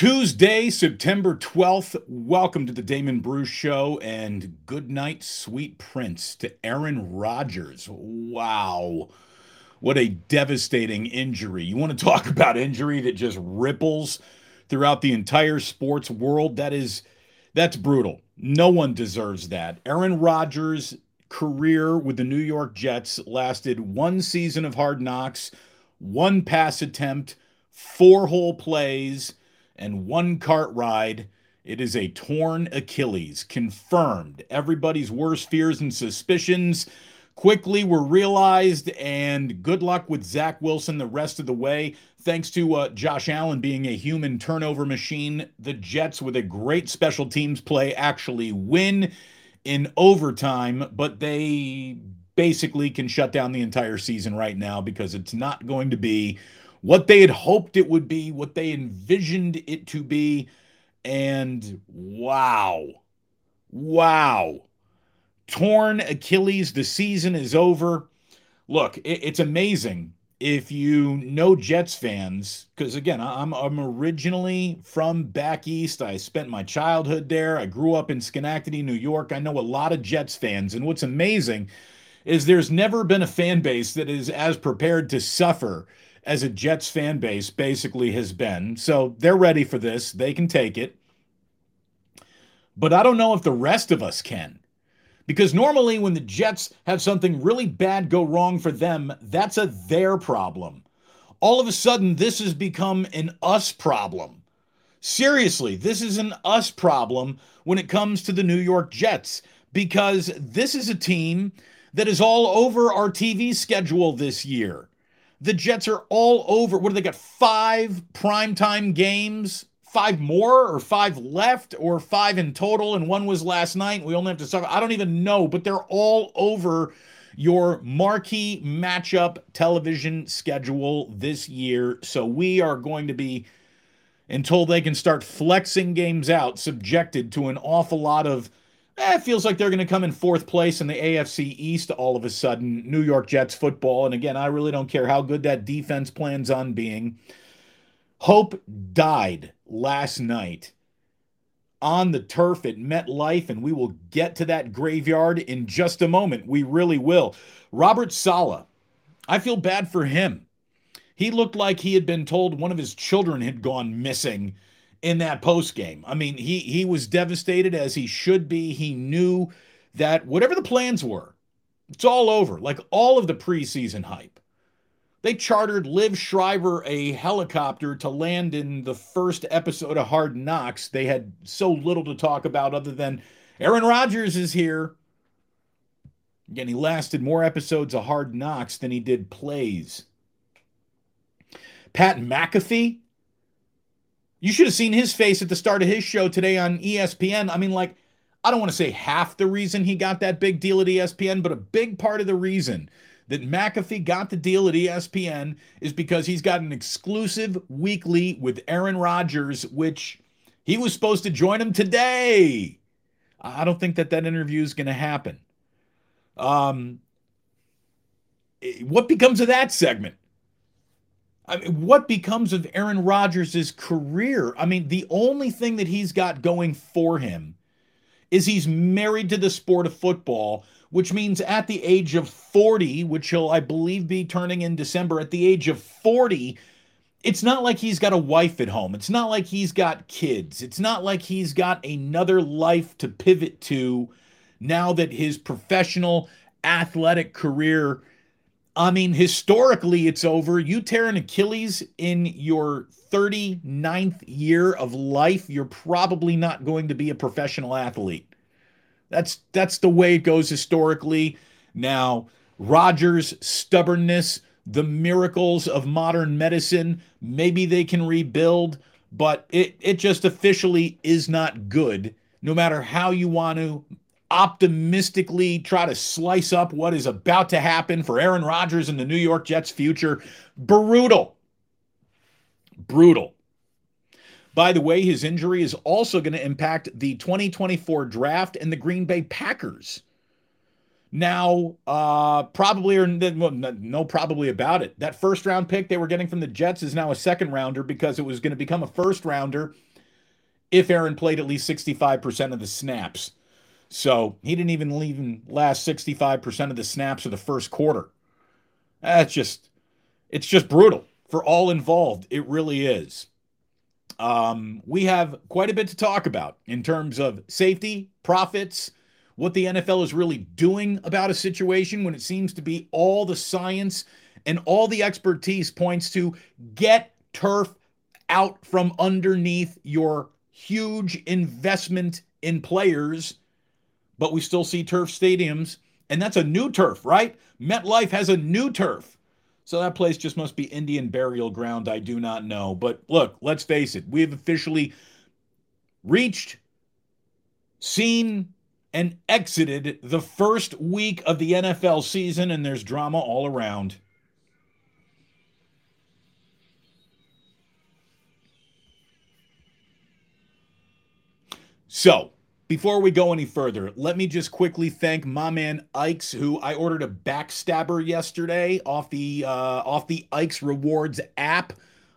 Tuesday, September 12th. Welcome to the Damon Bruce Show and good night, sweet prince, to Aaron Rodgers. Wow. What a devastating injury. You want to talk about injury that just ripples throughout the entire sports world? That is that's brutal. No one deserves that. Aaron Rodgers' career with the New York Jets lasted one season of hard knocks, one pass attempt, four whole plays and one cart ride. It is a torn Achilles, confirmed. Everybody's worst fears and suspicions quickly were realized, and good luck with Zach Wilson the rest of the way. Thanks to uh, Josh Allen being a human turnover machine, the Jets, with a great special teams play, actually win in overtime, but they basically can shut down the entire season right now because it's not going to be what they had hoped it would be, what they envisioned it to be. And wow, wow. Torn Achilles, the season is over. Look, it's amazing if you know Jets fans, because again, I'm, I'm originally from back east. I spent my childhood there. I grew up in Schenectady, New York. I know a lot of Jets fans. And what's amazing is there's never been a fan base that is as prepared to suffer as a Jets fan base basically has been. So they're ready for this. They can take it. But I don't know if the rest of us can. Because normally, when the Jets have something really bad go wrong for them, that's a their problem. All of a sudden, this has become an us problem. Seriously, this is an us problem when it comes to the New York Jets because this is a team that is all over our TV schedule this year. The Jets are all over. What do they got? Five primetime games, five more, or five left, or five in total, and one was last night. We only have to talk. I don't even know, but they're all over your marquee matchup television schedule this year. So we are going to be, until they can start flexing games out, subjected to an awful lot of eh, it feels like they're going to come in fourth place in the AFC East all of a sudden. New York Jets football. And again, I really don't care how good that defense plans on being. Hope died last night on the turf at MetLife, and we will get to that graveyard in just a moment. We really will. Robert Saleh, I feel bad for him. He looked like he had been told one of his children had gone missing in that post game. I mean, he he was devastated as he should be. He knew that whatever the plans were, it's all over. Like all of the preseason hype. They chartered Liev Schreiber a helicopter to land in the first episode of Hard Knocks. They had so little to talk about other than Aaron Rodgers is here. Again, he lasted more episodes of Hard Knocks than he did plays. Pat McAfee you should have seen his face at the start of his show today on ESPN. I mean, like, I don't want to say half the reason he got that big deal at ESPN, but a big part of the reason that McAfee got the deal at ESPN is because he's got an exclusive weekly with Aaron Rodgers, which he was supposed to join him today. I don't think that that interview is going to happen. Um, what becomes of that segment? I mean, what becomes of Aaron Rodgers' career? I mean, the only thing that he's got going for him is he's married to the sport of football, which means at the age of 40, which he'll, I believe, be turning in December, at the age of 40, it's not like he's got a wife at home. It's not like he's got kids. It's not like he's got another life to pivot to now that his professional athletic career I mean, historically, it's over. You tear an Achilles in your 39th year of life, you're probably not going to be a professional athlete. That's that's the way it goes historically. Now, Rodgers' stubbornness, the miracles of modern medicine, maybe they can rebuild, but it it just officially is not good. No matter how you want to optimistically try to slice up what is about to happen for Aaron Rodgers and the New York Jets' future. Brutal. Brutal. By the way, his injury is also going to impact the 2024 draft and the Green Bay Packers. Now, uh, probably or no, probably about it. That first round pick they were getting from the Jets is now a second rounder because it was going to become a first rounder if Aaron played at least 65% of the snaps. So he didn't even even last 65% of the snaps of the first quarter. That's just, it's just brutal for all involved. It really is. Um, we have quite a bit to talk about in terms of safety, profits, what the NFL is really doing about a situation when it seems to be all the science and all the expertise points to get turf out from underneath your huge investment in players, but we still see turf stadiums, and that's a new turf, right? MetLife has a new turf. So that place just must be Indian burial ground. I do not know. But look, let's face it, we have officially reached, seen, and exited the first week of the NFL season, and there's drama all around. So, before we go any further, let me just quickly thank my man Ikes, who I ordered a backstabber yesterday off the uh, off the Ikes Rewards app.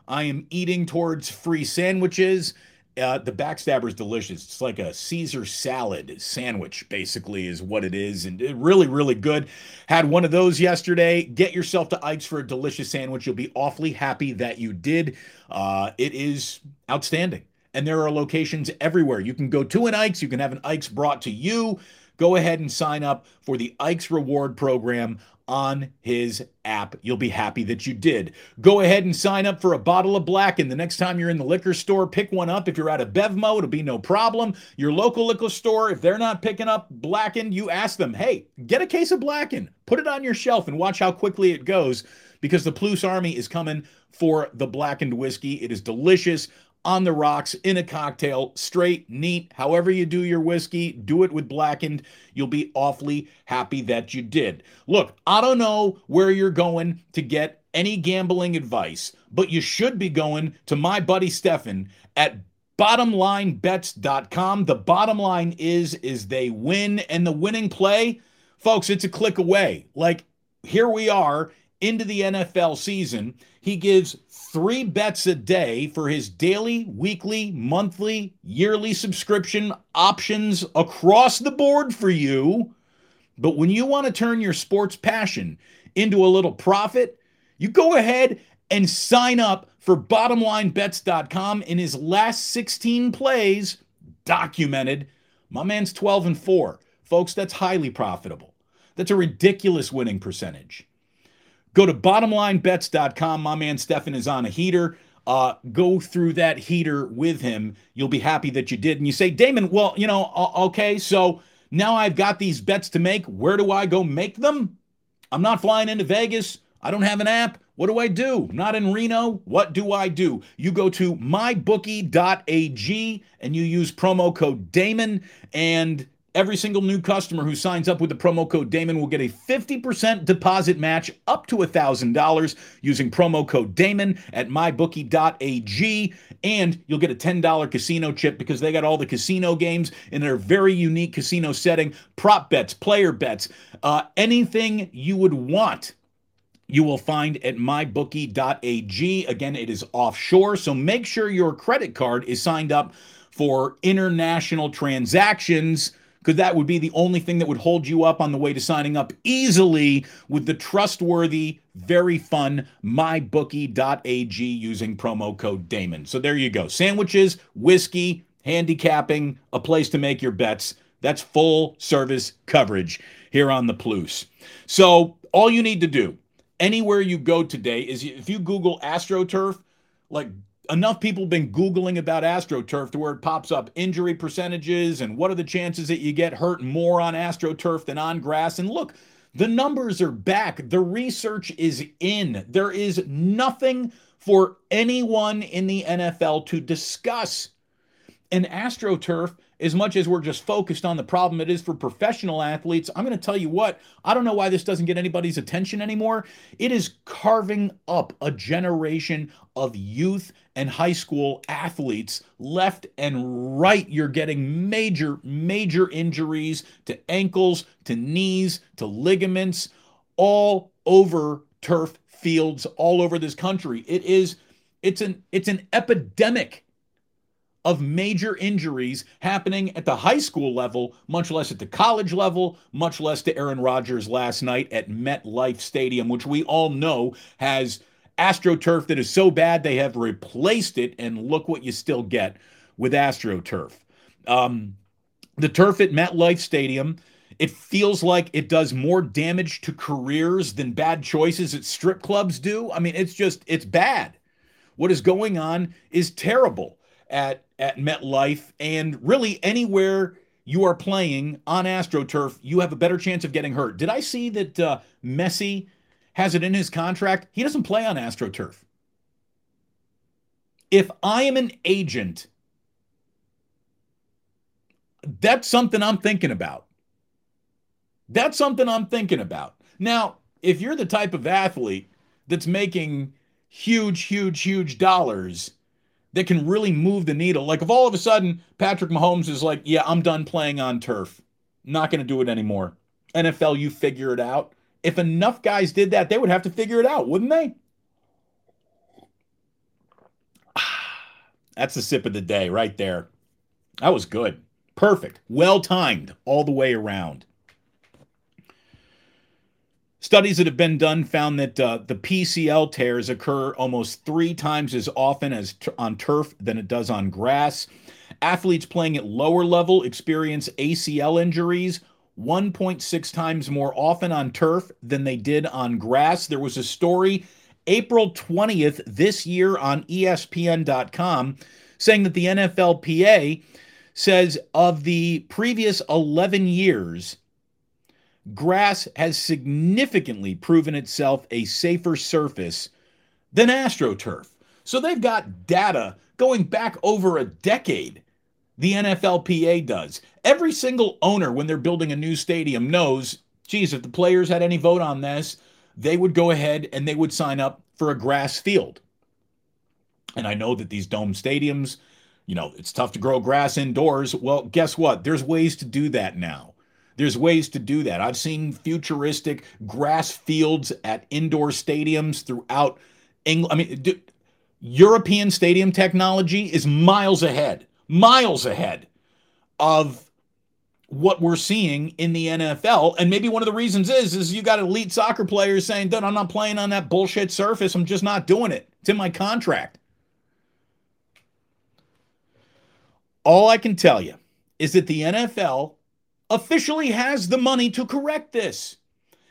I am eating towards free sandwiches. Uh, the backstabber is delicious. It's like a Caesar salad sandwich, basically, is what it is, and really, really good. Had one of those yesterday. Get yourself to Ike's for a delicious sandwich. You'll be awfully happy that you did. Uh, it is outstanding and there are locations everywhere. You can go to an Ike's, you can have an Ike's brought to you. Go ahead and sign up for the Ike's Reward Program on his app. You'll be happy that you did. Go ahead and sign up for a bottle of Blackened. The next time you're in the liquor store, pick one up. If you're at a Bevmo, it'll be no problem. Your local liquor store, if they're not picking up Blackened, you ask them, hey, get a case of Blackened, put it on your shelf, and watch how quickly it goes because the Plus Army is coming for the Blackened whiskey. It is delicious on the rocks in a cocktail, straight, neat, however you do your whiskey, do it with blackened. You'll be awfully happy that you did. Look, I don't know where you're going to get any gambling advice, but you should be going to my buddy Stefan at bottomlinebets.com. The bottom line is is they win and the winning play, folks, it's a click away. Like here we are into the NFL season. He gives three bets a day for his daily, weekly, monthly, yearly subscription options across the board for you. But when you want to turn your sports passion into a little profit, you go ahead and sign up for bottomlinebets.com. In his last 16 plays, documented, my man's 12 and 4. Folks, that's highly profitable. That's a ridiculous winning percentage. Go to bottomlinebets.com. My man Stefan is on a heater. Uh, go through that heater with him. You'll be happy that you did. And you say, Damon, well, you know, okay, so now I've got these bets to make. Where do I go make them? I'm not flying into Vegas. I don't have an app. What do I do? not in Reno. What do I do? You go to mybookie.ag and you use promo code Damon and Every single new customer who signs up with the promo code Damon will get a 50% deposit match up to $1,000 using promo code Damon at mybookie.ag. And you'll get a $10 casino chip because they got all the casino games in their very unique casino setting prop bets, player bets, uh, anything you would want you will find at mybookie.ag. Again, it is offshore, so make sure your credit card is signed up for international transactions because that would be the only thing that would hold you up on the way to signing up easily with the trustworthy, very fun mybookie.ag using promo code Damon. So there you go. Sandwiches, whiskey, handicapping, a place to make your bets. That's full service coverage here on the Plus. So all you need to do anywhere you go today is if you Google AstroTurf, like enough people been googling about astroturf to where it pops up injury percentages and what are the chances that you get hurt more on astroturf than on grass? And look the numbers are back. The research is in. There is nothing for anyone in the NFL to discuss. And astroturf as much as we're just focused on the problem it is for professional athletes, I'm going to tell you what, I don't know why this doesn't get anybody's attention anymore. It is carving up a generation of youth and high school athletes left and right. You're getting major, major injuries to ankles, to knees, to ligaments, all over turf fields all over this country. It is it's an it's an epidemic of major injuries happening at the high school level, much less at the college level, much less to Aaron Rodgers last night at MetLife Stadium, which we all know has AstroTurf that is so bad they have replaced it, and look what you still get with AstroTurf. Um, the turf at MetLife Stadium, it feels like it does more damage to careers than bad choices at strip clubs do. I mean, it's just, it's bad. What is going on is terrible at at MetLife and really anywhere you are playing on AstroTurf, you have a better chance of getting hurt. Did I see that uh, Messi has it in his contract? He doesn't play on AstroTurf. If I am an agent, that's something I'm thinking about. That's something I'm thinking about. Now, if you're the type of athlete that's making huge, huge, huge dollars that can really move the needle. Like if all of a sudden Patrick Mahomes is like, yeah, I'm done playing on turf, not going to do it anymore. NFL, you figure it out. If enough guys did that, they would have to figure it out, wouldn't they? That's the sip of the day right there. That was good. Perfect. Well timed all the way around. Studies that have been done found that uh, the PCL tears occur almost three times as often as t- on turf than it does on grass. Athletes playing at lower level experience ACL injuries 1.6 times more often on turf than they did on grass. There was a story April 20th this year on ESPN.com saying that the NFLPA says of the previous 11 years, grass has significantly proven itself a safer surface than AstroTurf. So they've got data going back over a decade. The NFLPA does. Every single owner, when they're building a new stadium, knows geez, if the players had any vote on this, they would go ahead and they would sign up for a grass field. And I know that these dome stadiums, you know, it's tough to grow grass indoors. Well, guess what? There's ways to do that now. There's ways to do that. I've seen futuristic grass fields at indoor stadiums throughout England. I mean, dude, European stadium technology is miles ahead, miles ahead of what we're seeing in the NFL. And maybe one of the reasons is is you got elite soccer players saying, "Dude, I'm not playing on that bullshit surface. I'm just not doing it. It's in my contract." All I can tell you is that the NFL officially has the money to correct this.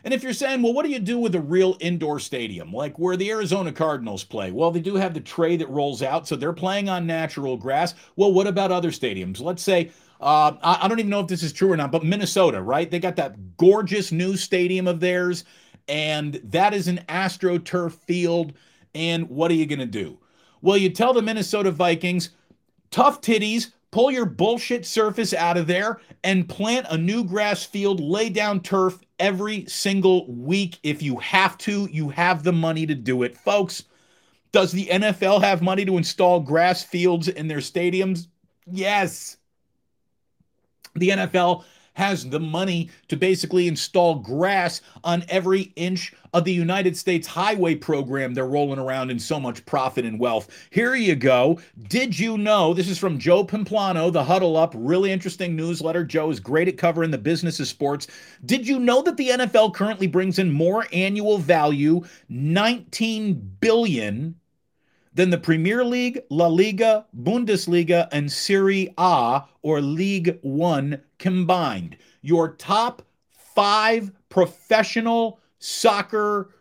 And if you're saying, well, what do you do with a real indoor stadium, like where the Arizona Cardinals play? Well, they do have the tray that rolls out, so they're playing on natural grass. Well, what about other stadiums? Let's say, uh, I, don't even know if this is true or not, but Minnesota, right? They got that gorgeous new stadium of theirs, and that is an AstroTurf field. And what are you going to do? Well, you tell the Minnesota Vikings, tough titties, pull your bullshit surface out of there and plant a new grass field, lay down turf every single week. If you have to, you have the money to do it. Folks, does the NFL have money to install grass fields in their stadiums? Yes. The NFL has the money to basically install grass on every inch of the United States highway program they're rolling around in so much profit and wealth. Here you go. Did you know? This is from Joe Pompliano, the Huddle Up, really interesting newsletter. Joe is great at covering the business of sports. Did you know that the NFL currently brings in more annual value, 19 billion than the Premier League, La Liga, Bundesliga, and Serie A or League One combined. Your top five professional soccer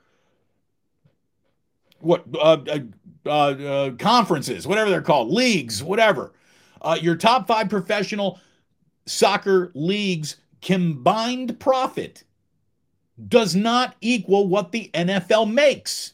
what uh, uh, uh, uh conferences, whatever they're called, leagues, whatever. Uh, your top five professional soccer leagues combined profit does not equal what the NFL makes.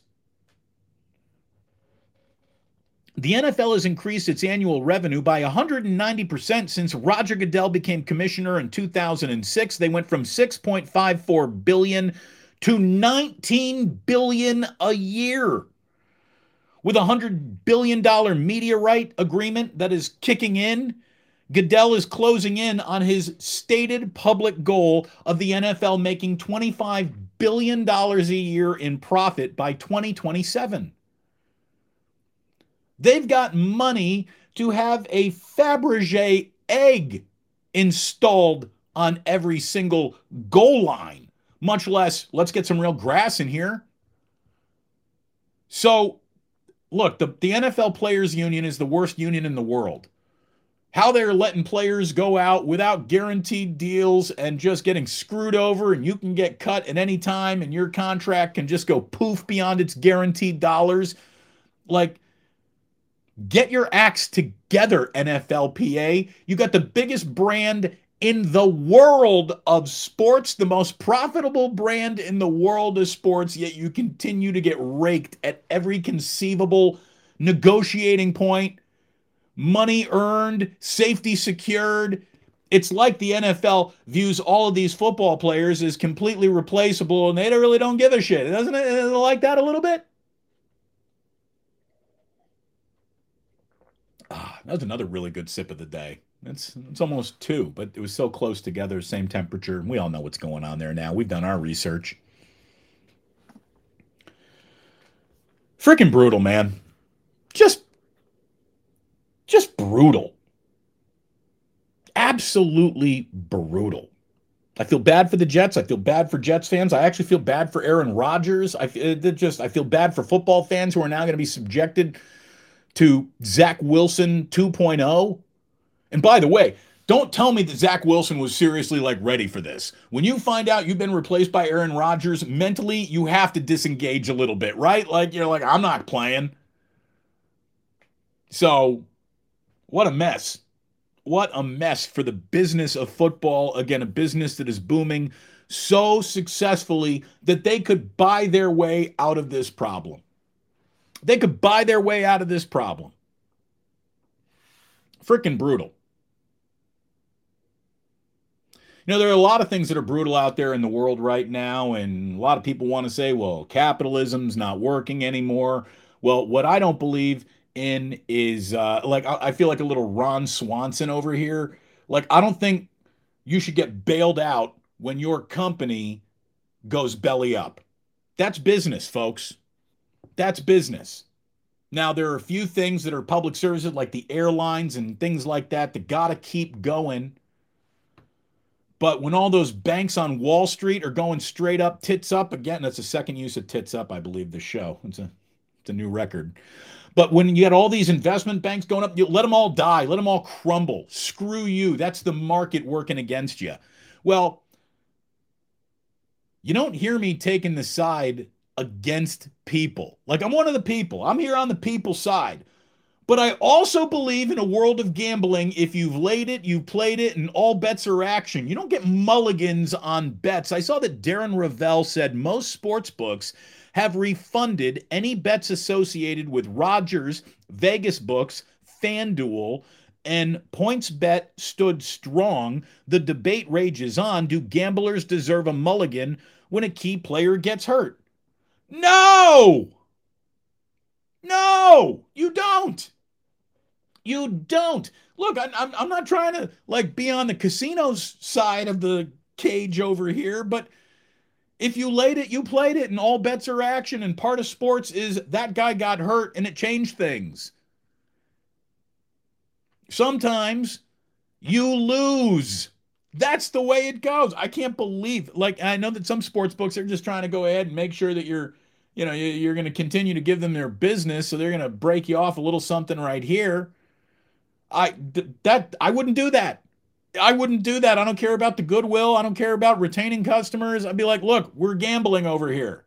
The NFL has increased its annual revenue by 190% since Roger Goodell became commissioner in 2006. They went from 6.54 billion to 19 billion a year. With a 100 billion dollar media right agreement that is kicking in, Goodell is closing in on his stated public goal of the NFL making 25 billion dollars a year in profit by 2027. They've got money to have a Fabergé egg installed on every single goal line, much less let's get some real grass in here. So, look, the, the NFL Players Union is the worst union in the world. How they're letting players go out without guaranteed deals and just getting screwed over, and you can get cut at any time, and your contract can just go poof beyond its guaranteed dollars. Like, get your acts together, NFLPA. You got the biggest brand in the world of sports, the most profitable brand in the world of sports, yet you continue to get raked at every conceivable negotiating point, money earned, safety secured. It's like the NFL views all of these football players as completely replaceable and they really don't give a shit. Doesn't it like that a little bit? That was another really good sip of the day. It's it's almost two, but it was so close together, same temperature. We all know what's going on there now. We've done our research. Freaking brutal, man. Just just brutal. Absolutely brutal. I feel bad for the Jets. I feel bad for Jets fans. I actually feel bad for Aaron Rodgers. I just I feel bad for football fans who are now going to be subjected to Zach Wilson 2.0 and by the way, don't tell me that Zach Wilson was seriously like ready for this. When you find out you've been replaced by Aaron Rodgers, mentally you have to disengage a little bit, right? Like you're like, I'm not playing. So, what a mess. What a mess for the business of football. Again, a business that is booming so successfully that they could buy their way out of this problem. They could buy their way out of this problem. Freaking brutal. you know, there are a lot of things that are brutal out there in the world right now, and a lot of people want to say, well, capitalism's not working anymore. Well, what I don't believe in is uh, like I feel like a little Ron Swanson over here. Like I don't think you should get bailed out when your company goes belly up. That's business, folks. That's business. Now, there are a few things that are public services like the airlines and things like that that got to keep going but when all those banks on Wall Street are going straight up, tits up again, that's the second use of tits up, I believe, the show. It's a it's a new record. But when you get all these investment banks going up, you let them all die, let them all crumble. Screw you. That's the market working against you. Well, you don't hear me taking the side against people. Like I'm one of the people. I'm here on the people side. But I also believe in a world of gambling. If you've laid it, you've played it, and all bets are action. You don't get mulligans on bets. I saw that Darren Rovell said most sports books have refunded any bets associated with Rodgers, Vegas books, FanDuel, and PointsBet stood strong. The debate rages on. Do gamblers deserve a mulligan when a key player gets hurt? No! No, you don't. You don't. Look, I, I'm, I'm not trying to like be on the casino's side of the cage over here, but if you laid it, you played it, and all bets are action. And part of sports is that guy got hurt and it changed things. Sometimes you lose. That's the way it goes. I can't believe, like, I know that some sports books are just trying to go ahead and make sure that you're, you know, you're going to continue to give them their business. So they're going to break you off a little something right here. I that I wouldn't do that. I wouldn't do that. I don't care about the goodwill. I don't care about retaining customers. I'd be like, look, we're gambling over here.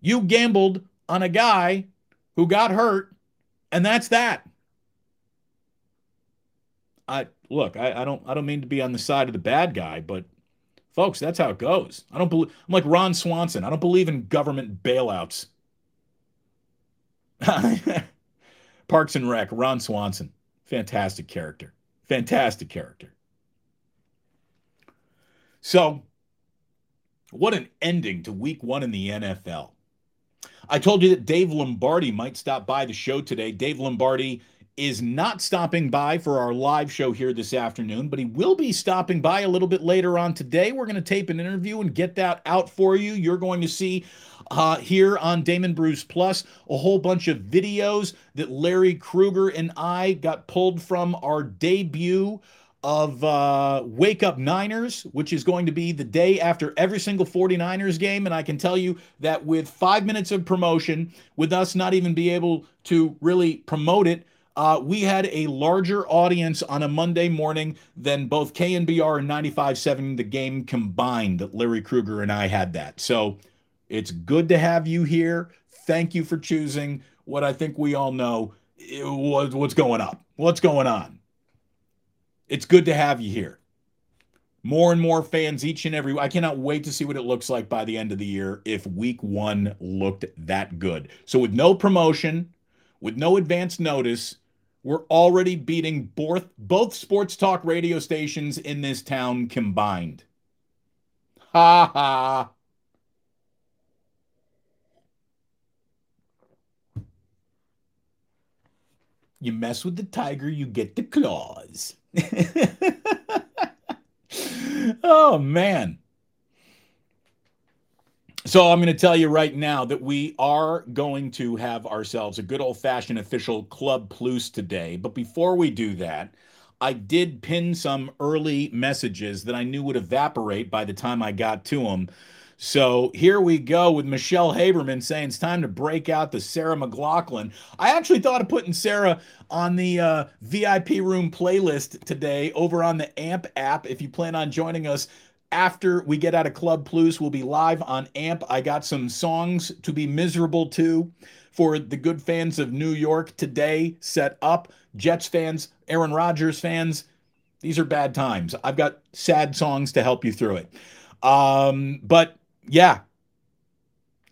You gambled on a guy who got hurt, and that's that. I look, I, I don't I don't mean to be on the side of the bad guy, but folks, that's how it goes. I don't believe I'm like Ron Swanson. I don't believe in government bailouts. Parks and Rec, Ron Swanson. Fantastic character. Fantastic character. So, what an ending to week one in the NFL. I told you that Dave Lombardi might stop by the show today. Dave Lombardi is not stopping by for our live show here this afternoon, but he will be stopping by a little bit later on today. We're going to tape an interview and get that out for you. You're going to see uh, here on Damon Bruce Plus a whole bunch of videos that Larry Krueger and I got pulled from our debut of uh, Wake Up Niners, which is going to be the day after every single 49ers game. And I can tell you that with five minutes of promotion, with us not even be able to really promote it, uh, we had a larger audience on a Monday morning than both KNBR and 95.7 the game combined. Larry Krueger and I had that. So it's good to have you here. Thank you for choosing what I think we all know what's going up. What's going on? It's good to have you here. More and more fans each and every I cannot wait to see what it looks like by the end of the year if week 1 looked that good. So with no promotion, with no advance notice, we're already beating both both sports talk radio stations in this town combined. Ha ha. You mess with the tiger, you get the claws. oh, man. So I'm going to tell you right now that we are going to have ourselves a good old fashioned official Club Plus today. But before we do that, I did pin some early messages that I knew would evaporate by the time I got to them. So here we go with Michelle Haberman saying it's time to break out the Sarah McLachlan. I actually thought of putting Sarah on the uh, VIP room playlist today over on the AMP app. If you plan on joining us after we get out of Club Plus, we'll be live on AMP. I got some songs to be miserable to for the good fans of New York today set up. Jets fans, Aaron Rodgers fans, these are bad times. I've got sad songs to help you through it. Um, but yeah.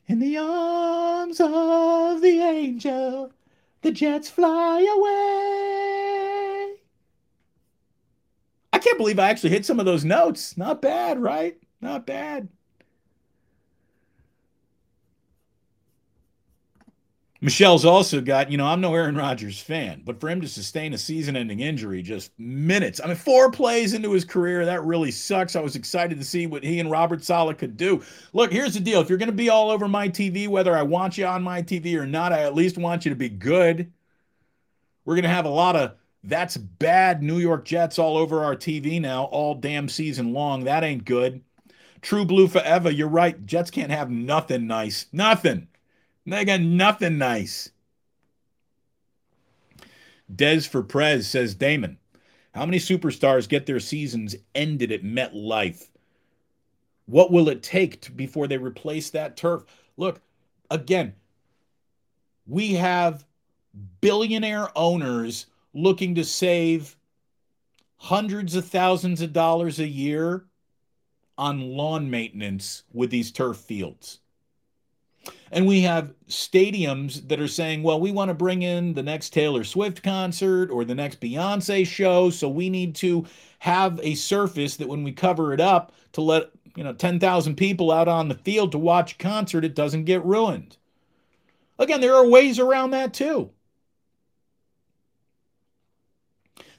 In the arms of the angel, the jets fly away. I can't believe I actually hit some of those notes. Not bad, right? Not bad. Michelle's also got, you know, I'm no Aaron Rodgers fan, but for him to sustain a season ending injury just minutes, I mean, four plays into his career, that really sucks. I was excited to see what he and Robert Saleh could do. Look, here's the deal if you're going to be all over my TV, whether I want you on my TV or not, I at least want you to be good. We're going to have a lot of that's bad New York Jets all over our TV now, all damn season long. That ain't good. True blue forever. You're right. Jets can't have nothing nice. Nothing. They got nothing nice. Des for Prez says Damon, how many superstars get their seasons ended at MetLife? What will it take to, before they replace that turf? Look, again, we have billionaire owners looking to save hundreds of thousands of dollars a year on lawn maintenance with these turf fields. And we have stadiums that are saying, well, we want to bring in the next Taylor Swift concert or the next Beyonce show. So we need to have a surface that when we cover it up to let, you know, 10,000 people out on the field to watch a concert, it doesn't get ruined. Again, there are ways around that too.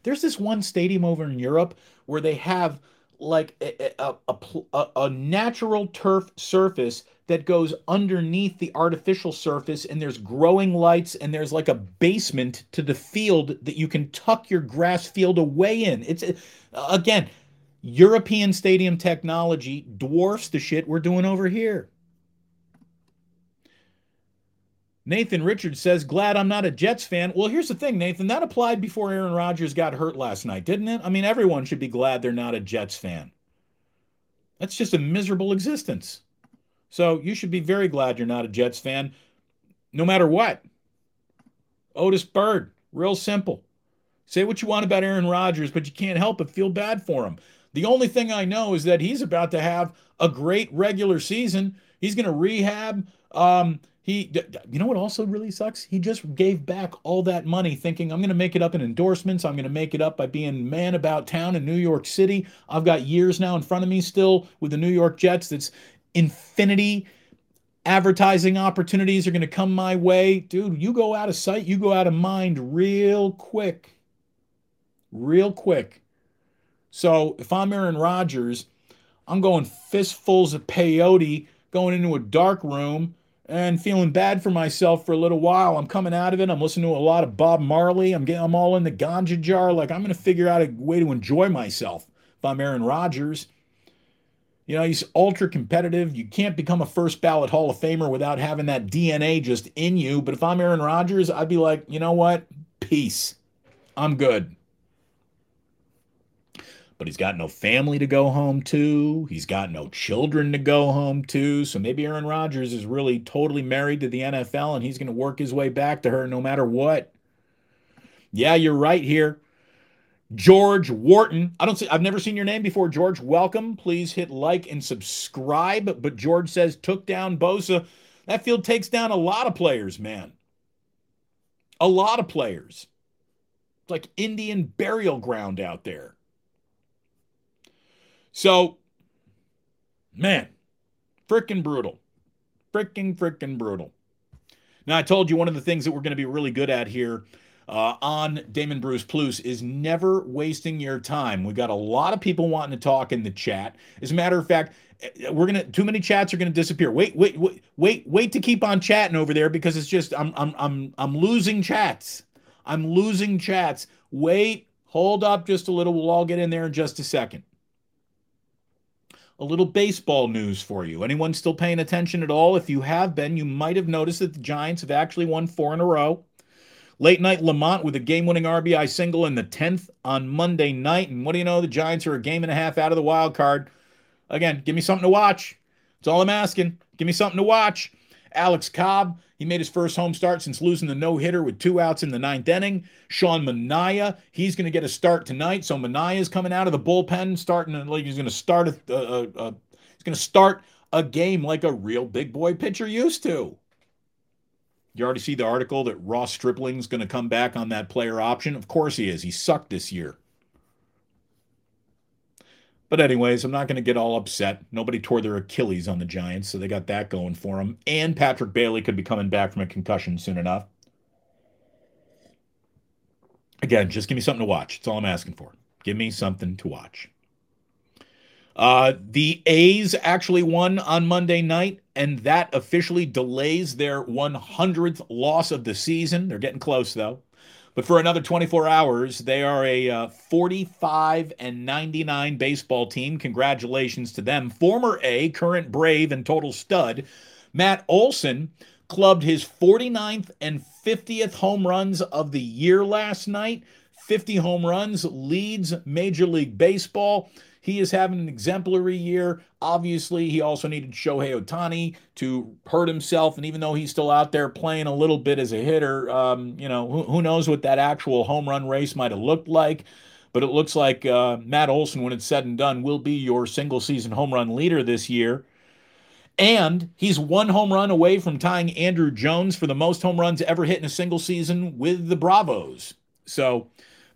There's this one stadium over in Europe where they have like a, a, a, a natural turf surface that goes underneath the artificial surface and there's growing lights and there's like a basement to the field that you can tuck your grass field away in. It's again european stadium technology dwarfs the shit we're doing over here Nathan Richards says, Glad I'm not a Jets fan. Well, here's the thing, Nathan. That applied before Aaron Rodgers got hurt last night, didn't it? I mean, everyone should be glad they're not a Jets fan. That's just a miserable existence. So you should be very glad you're not a Jets fan, no matter what. Otis Bird, real simple. Say what you want about Aaron Rodgers, but you can't help but feel bad for him. The only thing I know is that he's about to have a great regular season. He's going to rehab. Um, he, you know what also really sucks? He just gave back all that money thinking, I'm going to make it up in endorsements. I'm going to make it up by being man about town in New York City. I've got years now in front of me still with the New York Jets that's infinity advertising opportunities are going to come my way. Dude, you go out of sight, you go out of mind real quick. Real quick. So if I'm Aaron Rodgers, I'm going fistfuls of peyote, going into a dark room and feeling bad for myself for a little while. I'm coming out of it. I'm listening to a lot of Bob Marley. I'm getting I'm all in the ganja jar. Like I'm to figure out a way to enjoy myself if I'm Aaron Rodgers. You know, he's ultra competitive. You can't become a first ballot Hall of Famer without having that DNA just in you. But if I'm Aaron Rodgers, I'd be like, you know what? Peace. I'm good. But he's got no family to go home to. He's got no children to go home to. So maybe Aaron Rodgers is really totally married to the NFL and he's going to work his way back to her no matter what. Yeah, you're right here. George Wharton. I don't see, I've never seen your name before, George. Welcome. Please hit like and subscribe. But George says, took down Bosa. That field takes down a lot of players, man. A lot of players. It's like Indian burial ground out there. So, man, freaking brutal. Freaking, freaking brutal. Now, I told you one of the things that we're going to be really good at here uh, on Damon Bruce Plus is never wasting your time. We got a lot of people wanting to talk in the chat. As a matter of fact, eh, we're gonna too many chats are gonna disappear. Wait, wait, wait, wait, wait to keep on chatting over there because it's just I'm I'm I'm I'm losing chats. I'm losing chats. Wait, hold up just a little. We'll all get in there in just a second. A little baseball news for you. Anyone still paying attention at all? If you have been, you might have noticed that the Giants have actually won four in a row. Late night Lamont with a game winning RBI single in the 10th on Monday night. And what do you know? The Giants are a game and a half out of the wild card. Again, give me something to watch. That's all I'm asking. Give me something to watch. Alex Cobb, he made his first home start since losing the no hitter with two outs in the ninth inning. Sean Manaea, he's going to get a start tonight. So Manaea is coming out of the bullpen, starting like he's going to start a, a, a he's going to start a game like a real big boy pitcher used to. You already see the article that Ross Stripling's going to come back on that player option. Of course he is. He sucked this year. But anyways, I'm not going to get all upset. Nobody tore their Achilles on the Giants, so they got that going for them. And Patrick Bailey could be coming back from a concussion soon enough. Again, just give me something to watch. That's all I'm asking for. Give me something to watch. Uh, the A's actually won on Monday night, and that officially delays their 100th loss of the season. They're getting close, though. But for another 24 hours, they are a uh, 45 and 99 baseball team. Congratulations to them. Former A, current Brave, and total stud, Matt Olson clubbed his 49th and 50th home runs of the year last night. 50 home runs leads Major League Baseball. He is having an exemplary year. Obviously, he also needed Shohei Ohtani to hurt himself. And even though he's still out there playing a little bit as a hitter, um, you know, who, who, knows what that actual home run race might have looked like. But it looks like uh, Matt Olson, when it's said and done, will be your single season home run leader this year. And he's one home run away from tying Andruw Jones for the most home runs ever hit in a single season with the Bravos. So,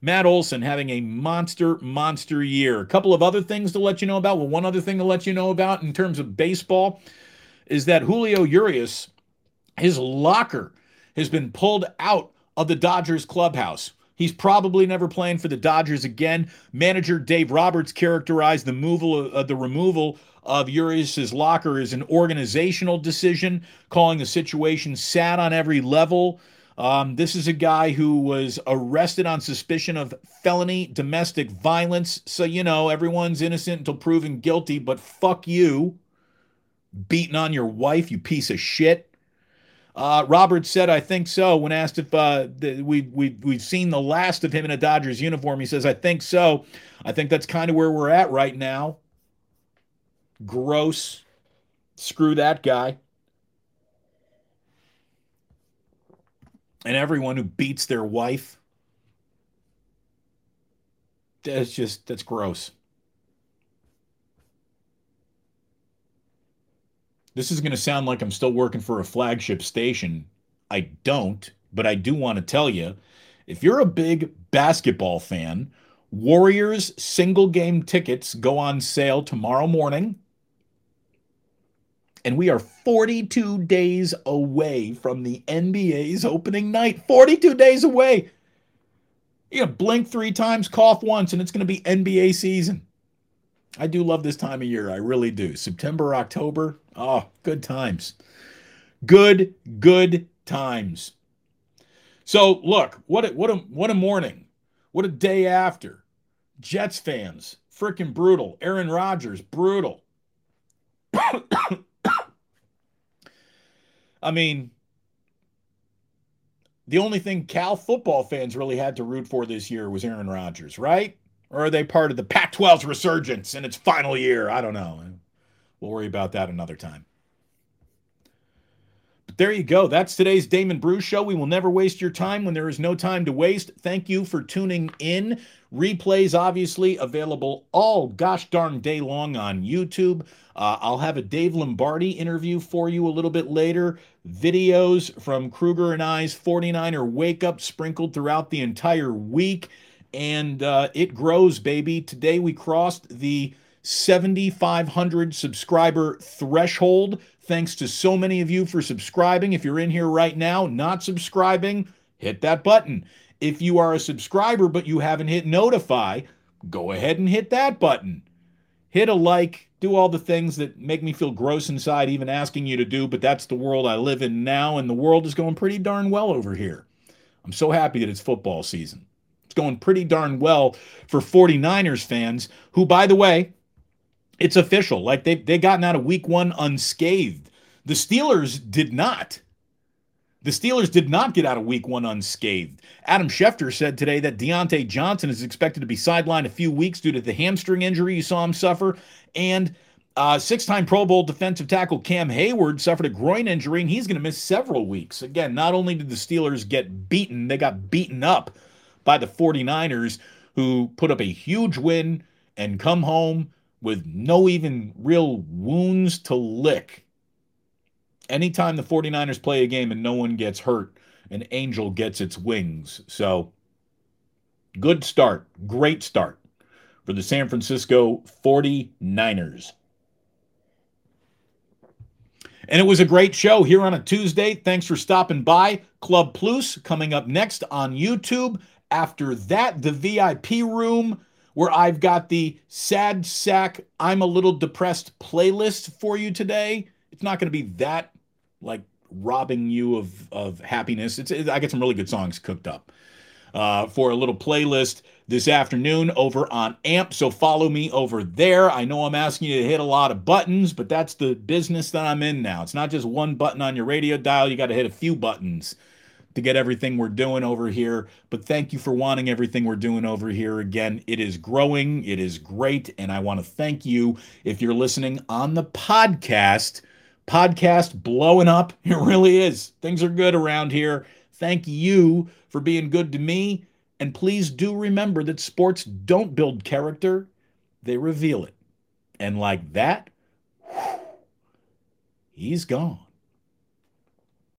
Matt Olson having a monster, monster year. A couple of other things to let you know about. Well, one other thing to let you know about in terms of baseball is that Julio Urias, his locker has been pulled out of the Dodgers clubhouse. He's probably never playing for the Dodgers again. Manager Dave Roberts characterized the removal of, uh, the removal of Urias's locker as an organizational decision, calling the situation sad on every level. Um, this is a guy who was arrested on suspicion of felony domestic violence. So, you know, everyone's innocent until proven guilty, but fuck you. Beating on your wife, you piece of shit. Uh, Robert said, I think so. When asked if uh, we, we, we've seen the last of him in a Dodgers uniform, he says, I think so. I think that's kind of where we're at right now. Gross. Screw that guy. And everyone who beats their wife. That's just, that's gross. This is going to sound like I'm still working for a flagship station. I don't, but I do want to tell you if you're a big basketball fan, Warriors single game tickets go on sale tomorrow morning And we are 42 days away from the NBA's opening night. 42 days away. Going to blink three times, cough once, and it's going to be NBA season. I do love this time of year. I really do. September, October. Oh, good times. Good, good times. So look, what a, what a what a morning. What a day after. Jets fans, freaking brutal. Aaron Rodgers, brutal. I mean, the only thing Cal football fans really had to root for this year was Aaron Rodgers, right? Or are they part of the Pac 12's resurgence in its final year? I don't know. We'll worry about that another time. There you go. That's today's Damon Bruce Show. We will never waste your time when there is no time to waste. Thank you for tuning in. Replays, obviously, available all gosh darn day long on YouTube. Uh, I'll have a Dave Lombardi interview for you a little bit later. Videos from Krueger and I's 49er Wake Up sprinkled throughout the entire week. And uh, it grows, baby. Today we crossed the 7,500 subscriber threshold. Thanks to so many of you for subscribing. If you're in here right now, not subscribing, hit that button. If you are a subscriber but you haven't hit notify, go ahead and hit that button. Hit a like, do all the things that make me feel gross inside, even asking you to do, but that's the world I live in now, and the world is going pretty darn well over here. I'm so happy that it's football season. It's going pretty darn well for 49ers fans, who, by the way, it's official. Like they they gotten out of week one unscathed. The Steelers did not. The Steelers did not get out of week one unscathed. Adam Schefter said today that Diontae Johnson is expected to be sidelined a few weeks due to the hamstring injury you saw him suffer. And uh, six time Pro Bowl defensive tackle Cam Heyward suffered a groin injury and he's going to miss several weeks. Again, not only did the Steelers get beaten, they got beaten up by the 49ers, who put up a huge win and come home with no even real wounds to lick anytime the 49ers play a game and no one gets hurt, an angel gets its wings. So good start, great start for the San Francisco 49ers. And it was a great show here on a Tuesday. Thanks for stopping by. Club Plus coming up next on YouTube. After that, the VIP room where I've got the sad sack, I'm a little depressed playlist for you today. It's not going to be that like robbing you of of happiness. It's it, I get some really good songs cooked up uh, for a little playlist this afternoon over on AMP. So follow me over there. I know I'm asking you to hit a lot of buttons, but that's the business that I'm in now. It's not just one button on your radio dial. You got to hit a few buttons to get everything we're doing over here. But thank you for wanting everything we're doing over here. Again, it is growing, it is great. And I want to thank you if you're listening on the podcast podcast blowing up. It really is. Things are good around here. Thank you for being good to me. And please do remember that sports don't build character, they reveal it. And like that, he's gone.